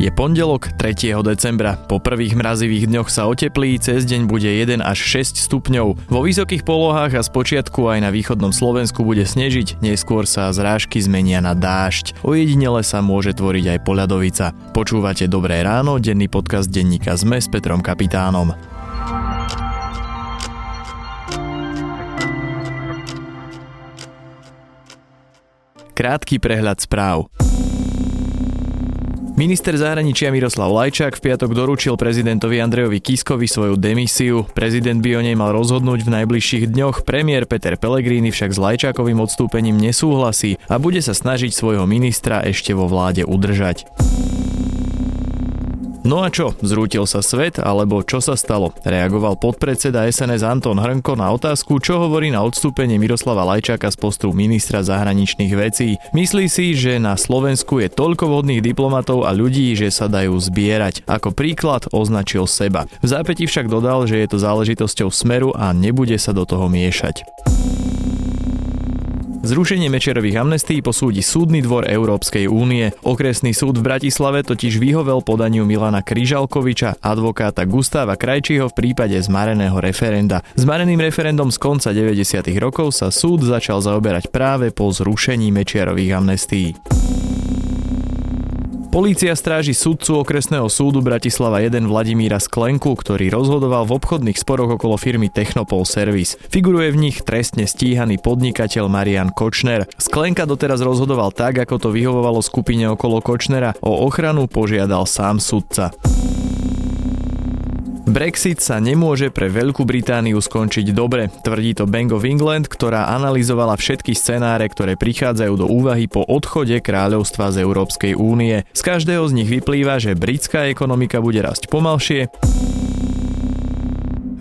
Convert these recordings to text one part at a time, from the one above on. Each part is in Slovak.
Je pondelok 3. decembra. Po prvých mrazivých dňoch sa oteplí, cez deň bude 1 až 6 stupňov. Vo vysokých polohách a spočiatku aj na východnom Slovensku bude snežiť, neskôr sa zrážky zmenia na dážď. Ojedinele sa môže tvoriť aj poľadovica. Počúvate Dobré ráno, denný podcast denníka ZME s Petrom Kapitánom. Krátky prehľad správ. Minister zahraničia Miroslav Lajčák v piatok doručil prezidentovi Andrejovi Kiskovi svoju demisiu. Prezident by o nej mal rozhodnúť v najbližších dňoch. Premiér Peter Pellegrini však s Lajčákovým odstúpením nesúhlasí a bude sa snažiť svojho ministra ešte vo vláde udržať. No a čo, zrútil sa svet, alebo čo sa stalo? Reagoval podpredseda SNS Anton Hrnko na otázku, čo hovorí na odstúpenie Miroslava Lajčáka z postu ministra zahraničných vecí. Myslí si, že na Slovensku je toľko vodných diplomatov a ľudí, že sa dajú zbierať. Ako príklad označil seba. V zápäti však dodal, že je to záležitosťou smeru a nebude sa do toho miešať. Zrušenie Mečerových amnestí posúdi Súdny dvor Európskej únie. Okresný súd v Bratislave totiž vyhovel podaniu Milana Kryžalkoviča, advokáta Gustáva Krajčího v prípade zmareného referenda. Zmareným referendum z konca 90. rokov sa súd začal zaoberať práve po zrušení Mečiarových amnestí. Polícia stráži sudcu okresného súdu Bratislava 1 Vladimíra Sklenku, ktorý rozhodoval v obchodných sporoch okolo firmy Technopol Service. Figuruje v nich trestne stíhaný podnikateľ Marian Kočner. Sklenka doteraz rozhodoval tak, ako to vyhovovalo skupine okolo Kočnera. O ochranu požiadal sám sudca. Brexit sa nemôže pre Veľkú Britániu skončiť dobre, tvrdí to Bank of England, ktorá analyzovala všetky scenáre, ktoré prichádzajú do úvahy po odchode kráľovstva z Európskej únie. Z každého z nich vyplýva, že britská ekonomika bude rásť pomalšie.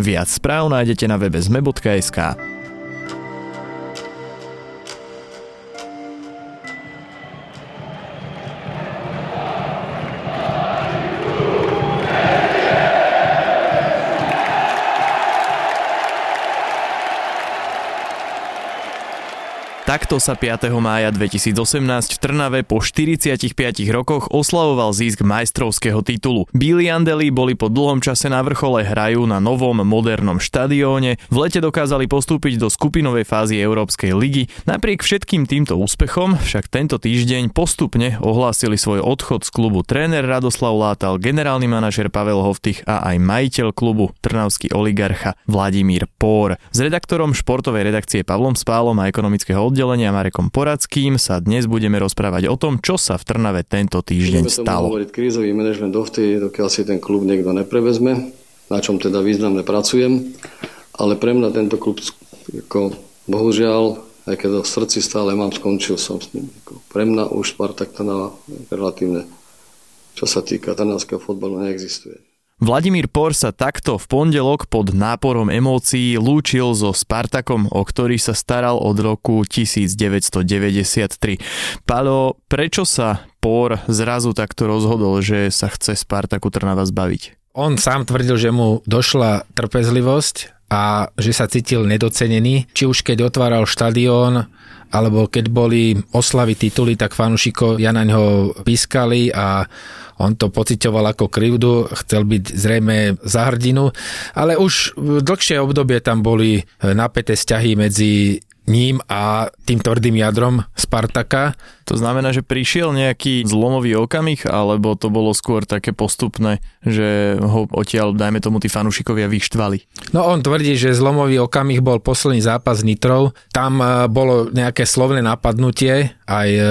Viac správ nájdete na webe zme.sk. Takto sa 5. mája 2018 v Trnave po 45 rokoch oslavoval zisk majstrovského titulu. Bíli Andeli boli po dlhom čase na vrchole hrajú na novom modernom štadióne, v lete dokázali postúpiť do skupinovej fázy Európskej ligy. Napriek všetkým týmto úspechom však tento týždeň postupne ohlásili svoj odchod z klubu tréner Radoslav Látal, generálny manažer Pavel Hoftych a aj majiteľ klubu Trnavský oligarcha Vladimír Pór. S redaktorom športovej redakcie Pavlom Spálom a ekonomického oddelenia Marekom Poradským sa dnes budeme rozprávať o tom, čo sa v Trnave tento týždeň Budeme stalo. hovoriť krízový manažment dovtedy, dokiaľ si ten klub niekto neprevezme, na čom teda významne pracujem, ale pre mňa tento klub, ako, bohužiaľ, aj keď v srdci stále mám, skončil som s ním. Ako, pre mňa už Spartak Trnava relatívne, čo sa týka trnavského fotbalu, neexistuje. Vladimír Por sa takto v pondelok pod náporom emócií lúčil so Spartakom, o ktorý sa staral od roku 1993. Palo, prečo sa Por zrazu takto rozhodol, že sa chce Spartaku Trnava zbaviť? On sám tvrdil, že mu došla trpezlivosť a že sa cítil nedocenený. Či už keď otváral štadión, alebo keď boli oslavy tituly, tak fanúšiko ja na ňo pískali a on to pocitoval ako krivdu, chcel byť zrejme za hrdinu, ale už v dlhšie obdobie tam boli napäté vzťahy medzi ním a tým tvrdým jadrom Spartaka. To znamená, že prišiel nejaký zlomový okamih, alebo to bolo skôr také postupné, že ho odtiaľ, dajme tomu, tí fanúšikovia vyštvali? No on tvrdí, že zlomový okamih bol posledný zápas Nitrov. Tam e, bolo nejaké slovné napadnutie aj e,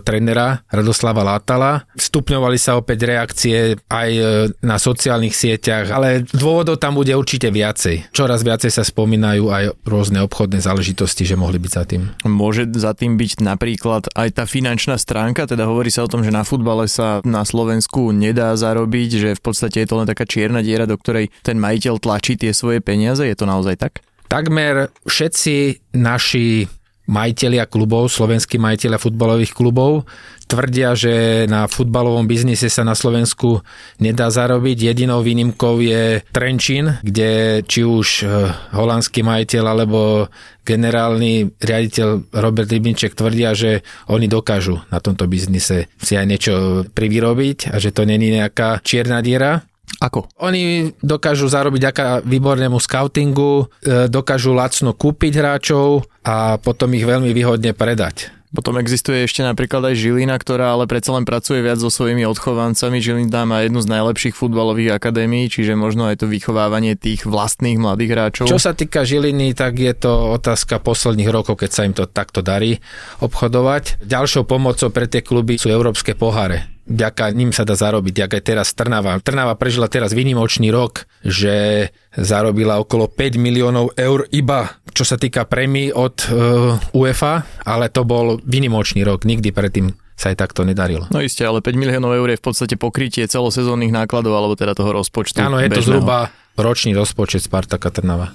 trenera Radoslava Látala. Stupňovali sa opäť reakcie aj e, na sociálnych sieťach, ale dôvodov tam bude určite viacej. Čoraz viacej sa spomínajú aj rôzne obchodné záležitosti, že mohli byť za tým. Môže za tým byť napríklad aj tá finančná stránka, teda hovorí sa o tom, že na futbale sa na Slovensku nedá zarobiť, že v podstate je to len taká čierna diera, do ktorej ten majiteľ tlačí tie svoje peniaze, je to naozaj tak? Takmer všetci naši majiteľia klubov, slovenskí majiteľia futbalových klubov, tvrdia, že na futbalovom biznise sa na Slovensku nedá zarobiť. Jedinou výnimkou je Trenčín, kde či už e, holandský majiteľ alebo generálny riaditeľ Robert Rybinček tvrdia, že oni dokážu na tomto biznise si aj niečo privyrobiť a že to není nejaká čierna diera. Ako? Oni dokážu zarobiť aká výbornému scoutingu, e, dokážu lacno kúpiť hráčov a potom ich veľmi výhodne predať. Potom existuje ešte napríklad aj Žilina, ktorá ale predsa len pracuje viac so svojimi odchovancami. Žilina má jednu z najlepších futbalových akadémií, čiže možno aj to vychovávanie tých vlastných mladých hráčov. Čo sa týka Žiliny, tak je to otázka posledných rokov, keď sa im to takto darí obchodovať. Ďalšou pomocou pre tie kluby sú európske poháre vďaka ním sa dá zarobiť, jak aj teraz Trnava. Trnava prežila teraz výnimočný rok, že zarobila okolo 5 miliónov eur iba čo sa týka prémií od uh, UEFA, ale to bol výnimočný rok, nikdy predtým sa aj takto nedarilo. No isté, ale 5 miliónov eur je v podstate pokrytie celosezónnych nákladov alebo teda toho rozpočtu. Áno, je bežného. to zhruba ročný rozpočet Spartaka Trnava.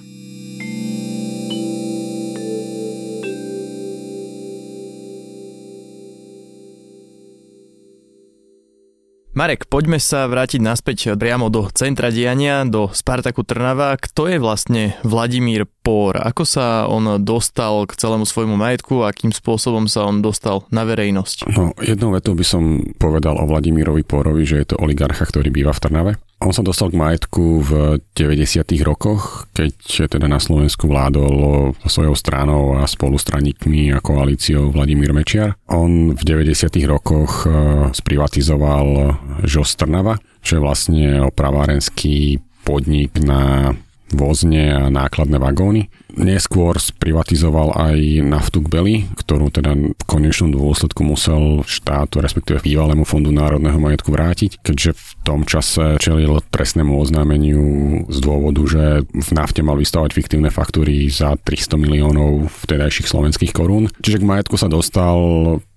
Marek, poďme sa vrátiť naspäť priamo do centra diania, do Spartaku Trnava. Kto je vlastne Vladimír Pór? Ako sa on dostal k celému svojmu majetku a akým spôsobom sa on dostal na verejnosť? No, jednou vetou by som povedal o Vladimírovi Pórovi, že je to oligarcha, ktorý býva v Trnave. On sa dostal k majetku v 90. rokoch, keď teda na Slovensku vládol svojou stranou a spolustraníkmi a koalíciou Vladimír Mečiar. On v 90. rokoch e, sprivatizoval Žos Trnava, čo je vlastne opravárenský podnik na vozne a nákladné vagóny. Neskôr sprivatizoval aj naftu k Beli, ktorú teda v konečnom dôsledku musel štátu, respektíve bývalému fondu národného majetku vrátiť, keďže v tom čase čelil trestnému oznámeniu z dôvodu, že v nafte mal vystavať fiktívne faktúry za 300 miliónov vtedajších slovenských korún. Čiže k majetku sa dostal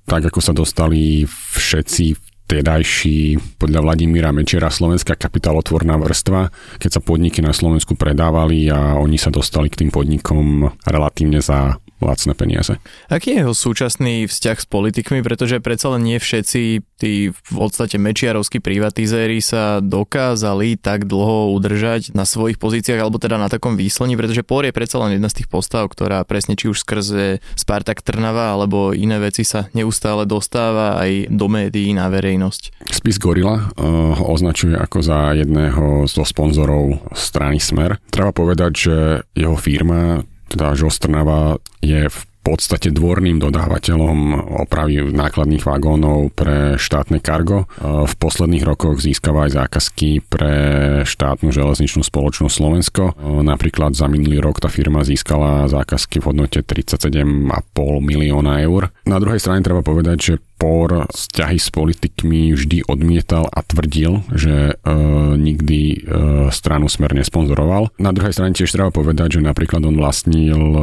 tak, ako sa dostali všetci vtedajší podľa Vladimíra Mečera slovenská kapitálotvorná vrstva, keď sa podniky na Slovensku predávali a oni sa dostali k tým podnikom relatívne za lacné peniaze. Aký je jeho súčasný vzťah s politikmi, pretože predsa len nie všetci tí v podstate mečiarovskí privatizéri sa dokázali tak dlho udržať na svojich pozíciách alebo teda na takom výslení, pretože Pór je predsa len jedna z tých postav, ktorá presne či už skrze Spartak Trnava alebo iné veci sa neustále dostáva aj do médií na verejnosť. Spis Gorila uh, ho označuje ako za jedného zo sponzorov strany Smer. Treba povedať, že jeho firma teda Žostrnava je v podstate dvorným dodávateľom opravy nákladných vagónov pre štátne kargo. V posledných rokoch získava aj zákazky pre štátnu železničnú spoločnosť Slovensko. Napríklad za minulý rok tá firma získala zákazky v hodnote 37,5 milióna eur. Na druhej strane treba povedať, že Por vzťahy s politikmi vždy odmietal a tvrdil, že e, nikdy e, stranu Smer nesponzoroval. Na druhej strane tiež treba povedať, že napríklad on vlastnil e,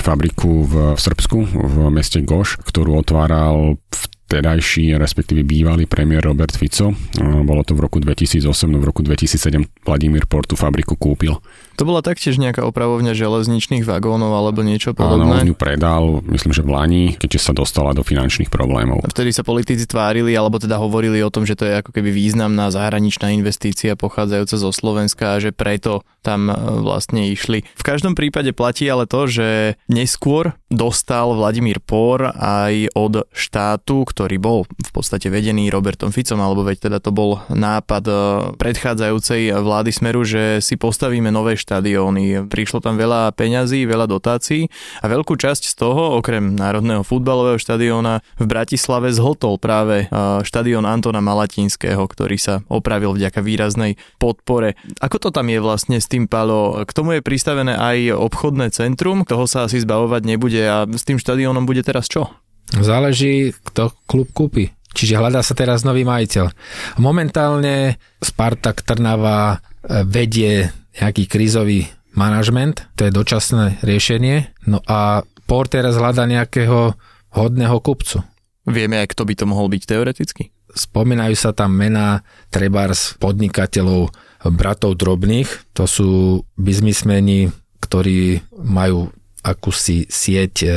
fabriku v, v Srbsku, v meste Goš, ktorú otváral v vtedajší, respektíve bývalý premiér Robert Fico. Bolo to v roku 2008, no v roku 2007 Vladimír Portu fabriku kúpil. To bola taktiež nejaká opravovňa železničných vagónov alebo niečo podobné? Áno, on ju predal, myslím, že v Lani, keďže sa dostala do finančných problémov. A vtedy sa politici tvárili, alebo teda hovorili o tom, že to je ako keby významná zahraničná investícia pochádzajúca zo Slovenska a že preto tam e, vlastne išli. V každom prípade platí ale to, že neskôr dostal Vladimír Pór aj od štátu, ktorý bol v podstate vedený Robertom Ficom, alebo veď teda to bol nápad e, predchádzajúcej vlády Smeru, že si postavíme nové štadióny. Prišlo tam veľa peňazí, veľa dotácií a veľkú časť z toho, okrem Národného futbalového štadióna, v Bratislave zhotol práve štadión Antona Malatinského, ktorý sa opravil vďaka výraznej podpore. Ako to tam je vlastne s tým Palo? K tomu je pristavené aj obchodné centrum, toho sa asi zbavovať nebude a s tým štadiónom bude teraz čo? Záleží, kto klub kúpi. Čiže hľadá sa teraz nový majiteľ. Momentálne Spartak Trnava e, vedie nejaký krízový manažment, to je dočasné riešenie. No a Port teraz hľada nejakého hodného kupcu. Vieme aj, kto by to mohol byť teoreticky? Spomínajú sa tam mená trebárs podnikateľov bratov drobných, to sú biznismeni, ktorí majú akúsi sieť e,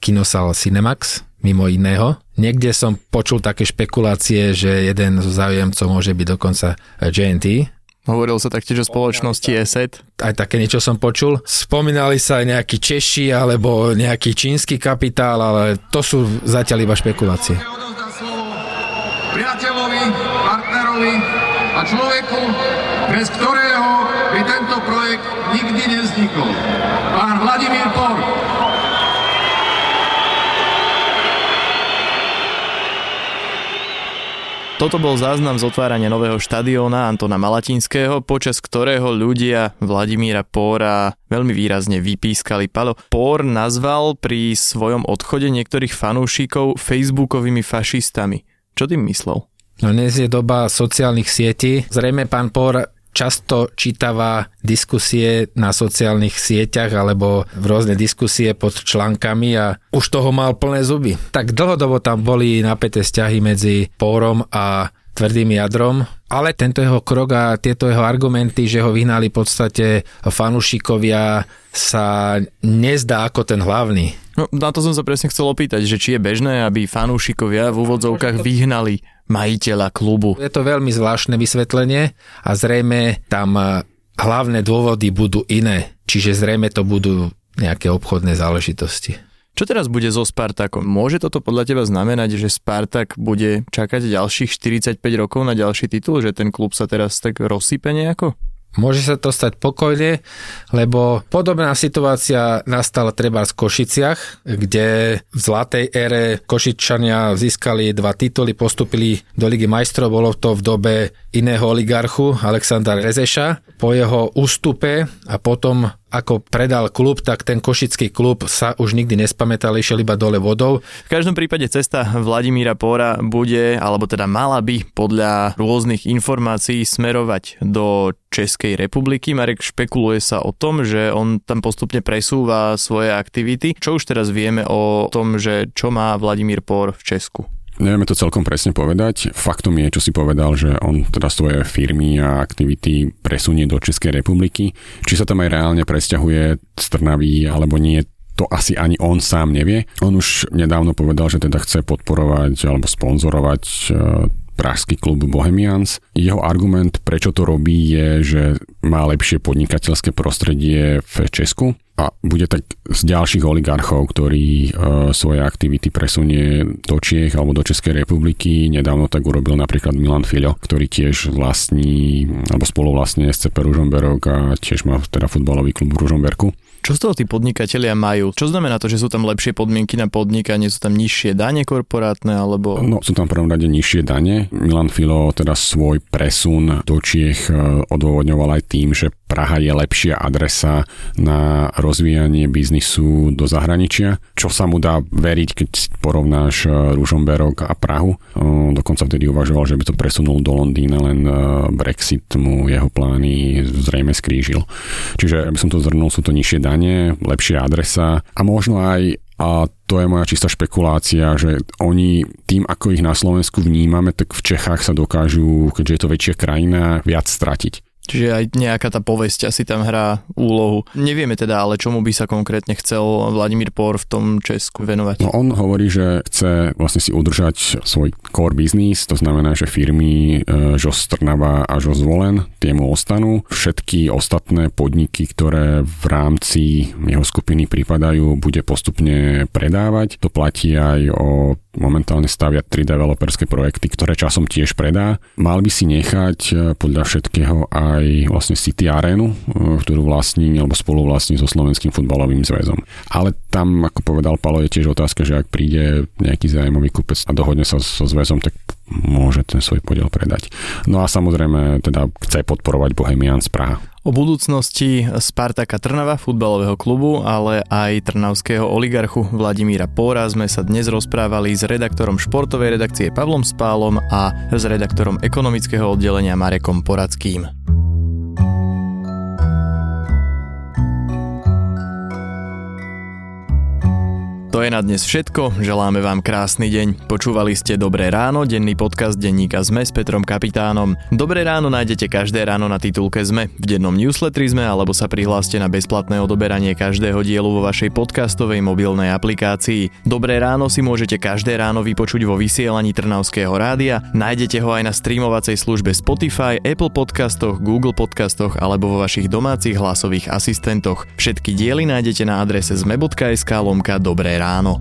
Kinosal Cinemax, mimo iného. Niekde som počul také špekulácie, že jeden zo záujemcov môže byť dokonca JNT, Hovoril sa taktiež o spoločnosti ESET. Aj také niečo som počul. Spomínali sa aj nejakí Češi alebo nejaký čínsky kapitál, ale to sú zatiaľ iba špekulácie. Priateľovi, partnerovi a človeku, bez ktorého by tento projekt nikdy nevznikol. Pán Vladimír Por. Toto bol záznam z otvárania nového štadióna Antona Malatinského, počas ktorého ľudia Vladimíra Póra veľmi výrazne vypískali. Palo Pór nazval pri svojom odchode niektorých fanúšikov facebookovými fašistami. Čo tým myslel? No dnes je doba sociálnych sietí. Zrejme pán Pór často čítava diskusie na sociálnych sieťach alebo v rôzne diskusie pod článkami a už toho mal plné zuby. Tak dlhodobo tam boli napäté vzťahy medzi Pórom a tvrdým jadrom, ale tento jeho krok a tieto jeho argumenty, že ho vyhnali v podstate fanúšikovia, sa nezdá ako ten hlavný. No, na to som sa presne chcel opýtať, že či je bežné, aby fanúšikovia v úvodzovkách vyhnali majiteľa klubu. Je to veľmi zvláštne vysvetlenie a zrejme tam e, hlavné dôvody budú iné, čiže zrejme to budú nejaké obchodné záležitosti. Čo teraz bude so Spartakom? Môže toto podľa teba znamenať, že Spartak bude čakať ďalších 45 rokov na ďalší titul, že ten klub sa teraz tak rozsype nejako? Môže sa to stať pokojne, lebo podobná situácia nastala treba v Košiciach, kde v zlatej ére Košičania získali dva tituly, postupili do Ligy majstrov, bolo to v dobe iného oligarchu, Alexandra Rezeša. Po jeho ústupe a potom ako predal klub, tak ten košický klub sa už nikdy nespamätal, išiel iba dole vodou. V každom prípade cesta Vladimíra Póra bude, alebo teda mala by podľa rôznych informácií smerovať do Českej republiky. Marek špekuluje sa o tom, že on tam postupne presúva svoje aktivity. Čo už teraz vieme o tom, že čo má Vladimír Pór v Česku? Nevieme to celkom presne povedať. Faktom je, čo si povedal, že on teda svoje firmy a aktivity presunie do Českej republiky. Či sa tam aj reálne presťahuje z Trnavy alebo nie, to asi ani on sám nevie. On už nedávno povedal, že teda chce podporovať alebo sponzorovať e, pražský klub Bohemians. Jeho argument, prečo to robí, je, že má lepšie podnikateľské prostredie v Česku a bude tak z ďalších oligarchov, ktorí e, svoje aktivity presunie do Čiech alebo do Českej republiky. Nedávno tak urobil napríklad Milan Filo, ktorý tiež vlastní alebo spoluvlastne SCP Ružomberok a tiež má teda futbalový klub v Ružomberku. Čo z toho tí podnikatelia majú? Čo znamená to, že sú tam lepšie podmienky na podnikanie? Sú tam nižšie dane korporátne? Alebo... No, sú tam v prvom rade nižšie dane. Milan Filo teda svoj presun do Čiech e, odôvodňoval aj tým, že Praha je lepšia adresa na rozvíjanie biznisu do zahraničia, čo sa mu dá veriť, keď porovnáš e, Ružomberok a Prahu. E, dokonca vtedy uvažoval, že by to presunul do Londýna, len Brexit mu jeho plány zrejme skrížil. Čiže, aby som to zhrnul, sú to nižšie dane dane, lepšia adresa a možno aj a to je moja čistá špekulácia, že oni tým, ako ich na Slovensku vnímame, tak v Čechách sa dokážu, keďže je to väčšia krajina, viac stratiť. Čiže aj nejaká tá povesť asi tam hrá úlohu. Nevieme teda, ale čomu by sa konkrétne chcel Vladimír Por v tom Česku venovať? No on hovorí, že chce vlastne si udržať svoj core business, to znamená, že firmy e, Žos Trnava a Žos Zvolen, tie mu ostanú. Všetky ostatné podniky, ktoré v rámci jeho skupiny pripadajú, bude postupne predávať. To platí aj o momentálne stavia tri developerské projekty, ktoré časom tiež predá. Mal by si nechať e, podľa všetkého aj vlastne City Arenu, e, ktorú vlastní alebo spoluvlastní so Slovenským futbalovým zväzom. Ale tam, ako povedal Palo, je tiež otázka, že ak príde nejaký zájmový kupec a dohodne sa so zväzom, tak môže ten svoj podiel predať. No a samozrejme teda chce podporovať Bohemian z Praha. O budúcnosti Spartaka Trnava, futbalového klubu, ale aj trnavského oligarchu Vladimíra Póra sme sa dnes rozprávali s redaktorom športovej redakcie Pavlom Spálom a s redaktorom ekonomického oddelenia Marekom Poradským. To je na dnes všetko, želáme vám krásny deň. Počúvali ste Dobré ráno, denný podcast denníka ZME s Petrom Kapitánom. Dobré ráno nájdete každé ráno na titulke ZME, v dennom newsletteri ZME alebo sa prihláste na bezplatné odoberanie každého dielu vo vašej podcastovej mobilnej aplikácii. Dobré ráno si môžete každé ráno vypočuť vo vysielaní Trnavského rádia, nájdete ho aj na streamovacej službe Spotify, Apple podcastoch, Google podcastoch alebo vo vašich domácich hlasových asistentoch. Všetky diely nájdete na adrese zme.sk lomka Dobré ráno ráno.